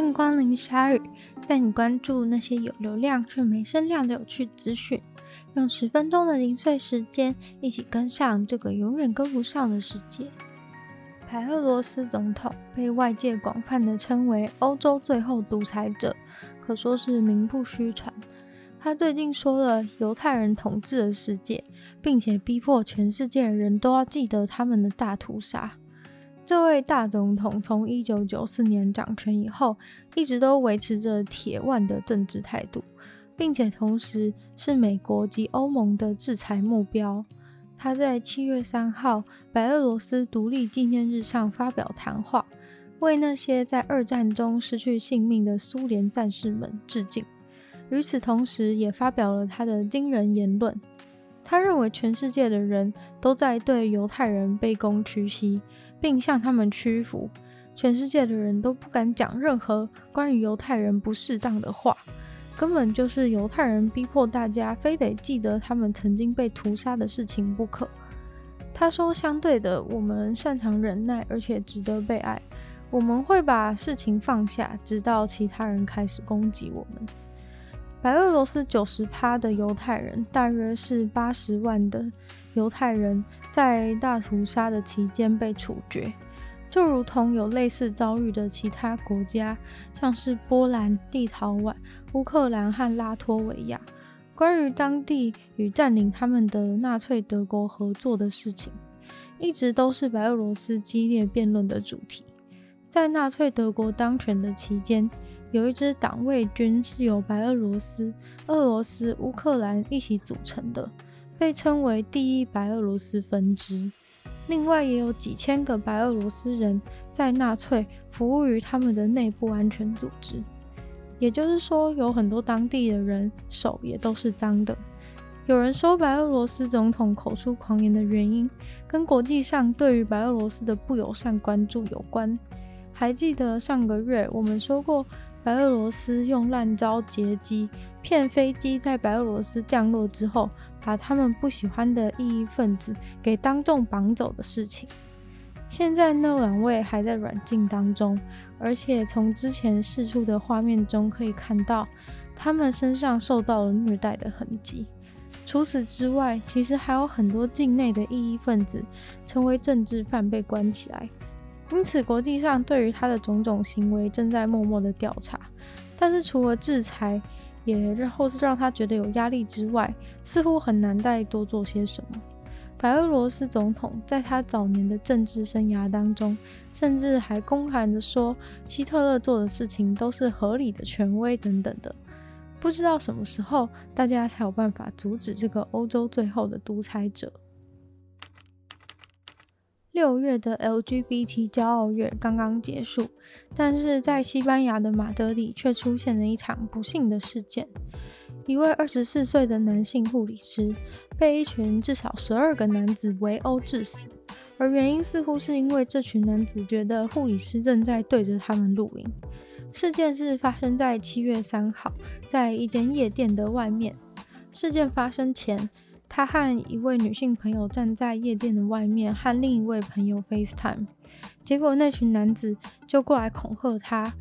欢迎光临鲨语，带你关注那些有流量却没声量的有趣资讯。用十分钟的零碎时间，一起跟上这个永远跟不上的世界。白俄罗斯总统被外界广泛的称为欧洲最后独裁者，可说是名不虚传。他最近说了犹太人统治的世界，并且逼迫全世界的人都要记得他们的大屠杀。这位大总统从一九九四年掌权以后，一直都维持着铁腕的政治态度，并且同时是美国及欧盟的制裁目标。他在七月三号白俄罗斯独立纪念日上发表谈话，为那些在二战中失去性命的苏联战士们致敬。与此同时，也发表了他的惊人言论。他认为全世界的人都在对犹太人卑躬屈膝。并向他们屈服，全世界的人都不敢讲任何关于犹太人不适当的话，根本就是犹太人逼迫大家非得记得他们曾经被屠杀的事情不可。他说：“相对的，我们擅长忍耐，而且值得被爱。我们会把事情放下，直到其他人开始攻击我们。”白俄罗斯九十趴的犹太人，大约是八十万的。犹太人在大屠杀的期间被处决，就如同有类似遭遇的其他国家，像是波兰、立陶宛、乌克兰和拉脱维亚。关于当地与占领他们的纳粹德国合作的事情，一直都是白俄罗斯激烈辩论的主题。在纳粹德国当权的期间，有一支党卫军是由白俄罗斯、俄罗斯、乌克兰一起组成的。被称为第一白俄罗斯分支，另外也有几千个白俄罗斯人在纳粹服务于他们的内部安全组织，也就是说，有很多当地的人手也都是脏的。有人说，白俄罗斯总统口出狂言的原因跟国际上对于白俄罗斯的不友善关注有关。还记得上个月我们说过，白俄罗斯用烂招劫机。骗飞机在白俄罗斯降落之后，把他们不喜欢的异议分子给当众绑走的事情。现在那两位还在软禁当中，而且从之前释出的画面中可以看到，他们身上受到了虐待的痕迹。除此之外，其实还有很多境内的异议分子成为政治犯被关起来。因此，国际上对于他的种种行为正在默默的调查。但是，除了制裁，也日后是让他觉得有压力之外，似乎很难再多做些什么。白俄罗斯总统在他早年的政治生涯当中，甚至还公函的说希特勒做的事情都是合理的、权威等等的。不知道什么时候大家才有办法阻止这个欧洲最后的独裁者。六月的 LGBT 骄傲月刚刚结束，但是在西班牙的马德里却出现了一场不幸的事件。一位二十四岁的男性护理师被一群至少十二个男子围殴致死，而原因似乎是因为这群男子觉得护理师正在对着他们录影。事件是发生在七月三号，在一间夜店的外面。事件发生前，他和一位女性朋友站在夜店的外面，和另一位朋友 FaceTime。结果那群男子就过来恐吓他，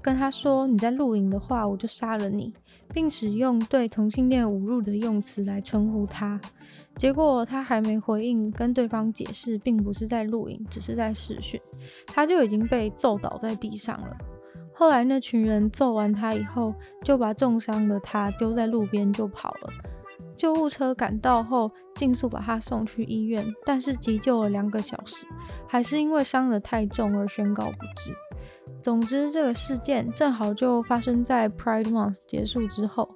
跟他说：“你在录影的话，我就杀了你，并使用对同性恋侮辱的用词来称呼他。”结果他还没回应，跟对方解释并不是在录影，只是在试训，他就已经被揍倒在地上了。后来那群人揍完他以后，就把重伤的他丢在路边就跑了。救护车赶到后，尽速把他送去医院，但是急救了两个小时，还是因为伤得太重而宣告不治。总之，这个事件正好就发生在 Pride Month 结束之后，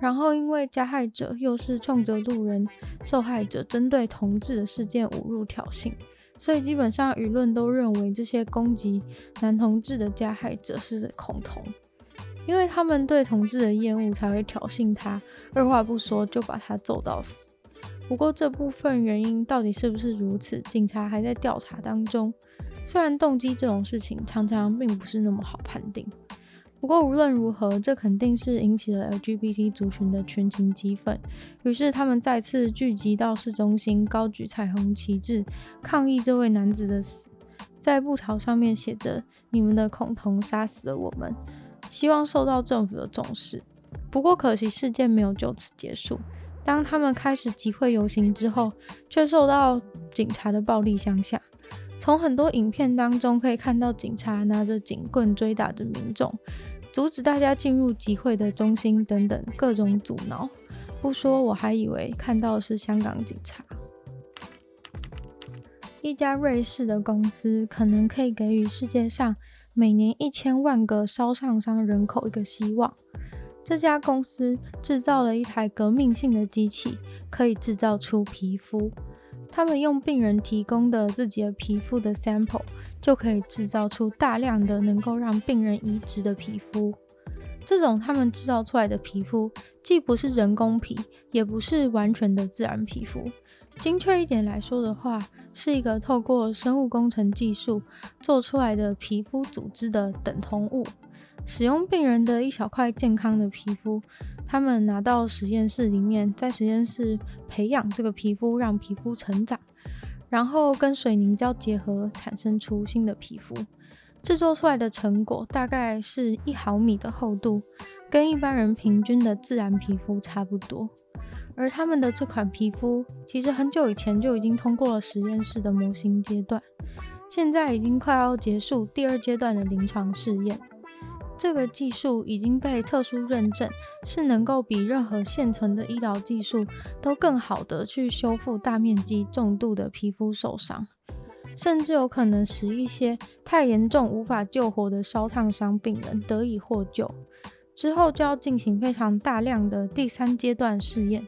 然后因为加害者又是冲着路人，受害者针对同志的事件侮辱挑衅，所以基本上舆论都认为这些攻击男同志的加害者是恐同。因为他们对同志的厌恶，才会挑衅他，二话不说就把他揍到死。不过这部分原因到底是不是如此，警察还在调查当中。虽然动机这种事情常常并不是那么好判定，不过无论如何，这肯定是引起了 LGBT 族群的群情激愤。于是他们再次聚集到市中心，高举彩虹旗帜，抗议这位男子的死。在布条上面写着“你们的恐同杀死了我们”，希望受到政府的重视。不过可惜事件没有就此结束。当他们开始集会游行之后，却受到警察的暴力相向。从很多影片当中可以看到，警察拿着警棍追打着民众，阻止大家进入集会的中心等等各种阻挠。不说我还以为看到的是香港警察。一家瑞士的公司可能可以给予世界上每年一千万个烧烫伤人口一个希望。这家公司制造了一台革命性的机器，可以制造出皮肤。他们用病人提供的自己的皮肤的 sample，就可以制造出大量的能够让病人移植的皮肤。这种他们制造出来的皮肤，既不是人工皮，也不是完全的自然皮肤。精确一点来说的话，是一个透过生物工程技术做出来的皮肤组织的等同物。使用病人的一小块健康的皮肤，他们拿到实验室里面，在实验室培养这个皮肤，让皮肤成长，然后跟水凝胶结合，产生出新的皮肤。制作出来的成果大概是一毫米的厚度，跟一般人平均的自然皮肤差不多。而他们的这款皮肤，其实很久以前就已经通过了实验室的模型阶段，现在已经快要结束第二阶段的临床试验。这个技术已经被特殊认证，是能够比任何现存的医疗技术都更好的去修复大面积重度的皮肤受伤，甚至有可能使一些太严重无法救活的烧烫伤病人得以获救。之后就要进行非常大量的第三阶段试验，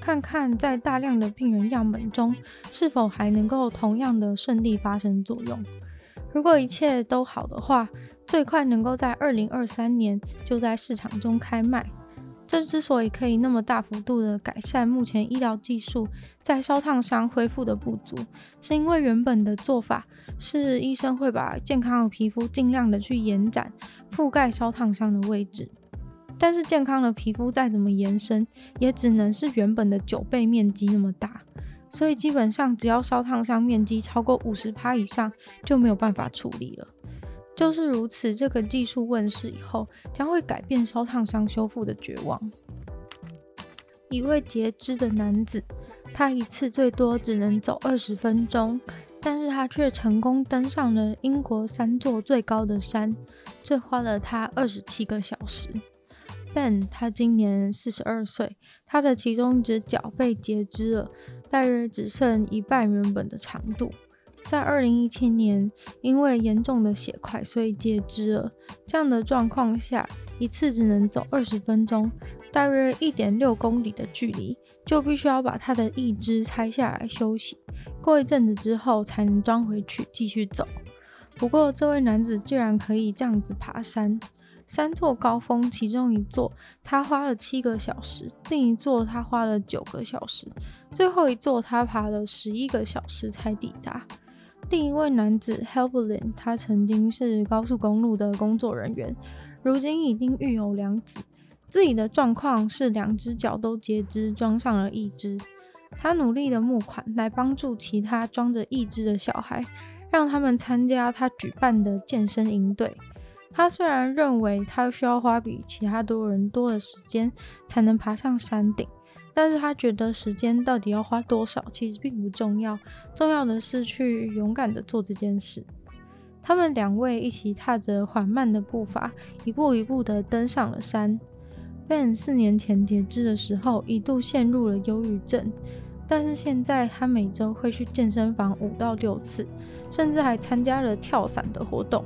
看看在大量的病人样本中是否还能够同样的顺利发生作用。如果一切都好的话，最快能够在二零二三年就在市场中开卖。这之所以可以那么大幅度的改善目前医疗技术在烧烫伤恢复的不足，是因为原本的做法是医生会把健康的皮肤尽量的去延展，覆盖烧烫伤的位置。但是健康的皮肤再怎么延伸，也只能是原本的九倍面积那么大。所以基本上只要烧烫伤面积超过五十趴以上，就没有办法处理了。就是如此，这个技术问世以后，将会改变烧烫伤修复的绝望。一位截肢的男子，他一次最多只能走二十分钟，但是他却成功登上了英国三座最高的山，这花了他二十七个小时。Ben，他今年四十二岁，他的其中一只脚被截肢了，大约只剩一半原本的长度。在二零一七年，因为严重的血块，所以截肢了。这样的状况下，一次只能走二十分钟，大约一点六公里的距离，就必须要把他的义肢拆下来休息。过一阵子之后，才能装回去继续走。不过，这位男子居然可以这样子爬山，三座高峰，其中一座他花了七个小时，另一座他花了九个小时，最后一座他爬了十一个小时才抵达。另一位男子 Helblin，他曾经是高速公路的工作人员，如今已经育有两子，自己的状况是两只脚都截肢，装上了义肢。他努力的募款来帮助其他装着义肢的小孩，让他们参加他举办的健身营队。他虽然认为他需要花比其他多人多的时间才能爬上山顶。但是他觉得时间到底要花多少，其实并不重要，重要的是去勇敢的做这件事。他们两位一起踏着缓慢的步伐，一步一步的登上了山。Ben 四年前截肢的时候，一度陷入了忧郁症，但是现在他每周会去健身房五到六次，甚至还参加了跳伞的活动。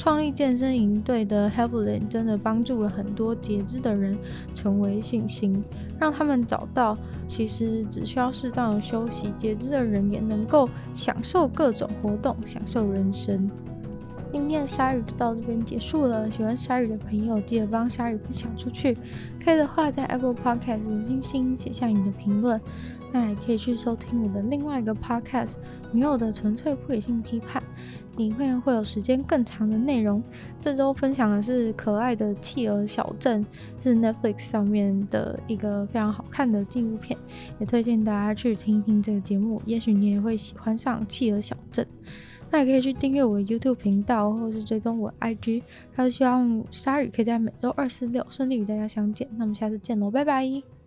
创立健身营队的 Hevelin 真的帮助了很多截肢的人成为信心，让他们找到其实只需要适当的休息，截肢的人也能够享受各种活动，享受人生。今天的鲨鱼就到这边结束了，喜欢鲨鱼的朋友记得帮鲨鱼分享出去，可以的话在 Apple Podcast 五星星写下你的评论，那也可以去收听我的另外一个 Podcast 女友的纯粹不理性批判。里面会有时间更长的内容。这周分享的是可爱的企鹅小镇，是 Netflix 上面的一个非常好看的纪录片，也推荐大家去听一听这个节目，也许你也会喜欢上企鹅小镇。那也可以去订阅我的 YouTube 频道，或是追踪我的 IG。还是希望鲨鱼可以在每周二、四、六顺利与大家相见。那么下次见喽，拜拜。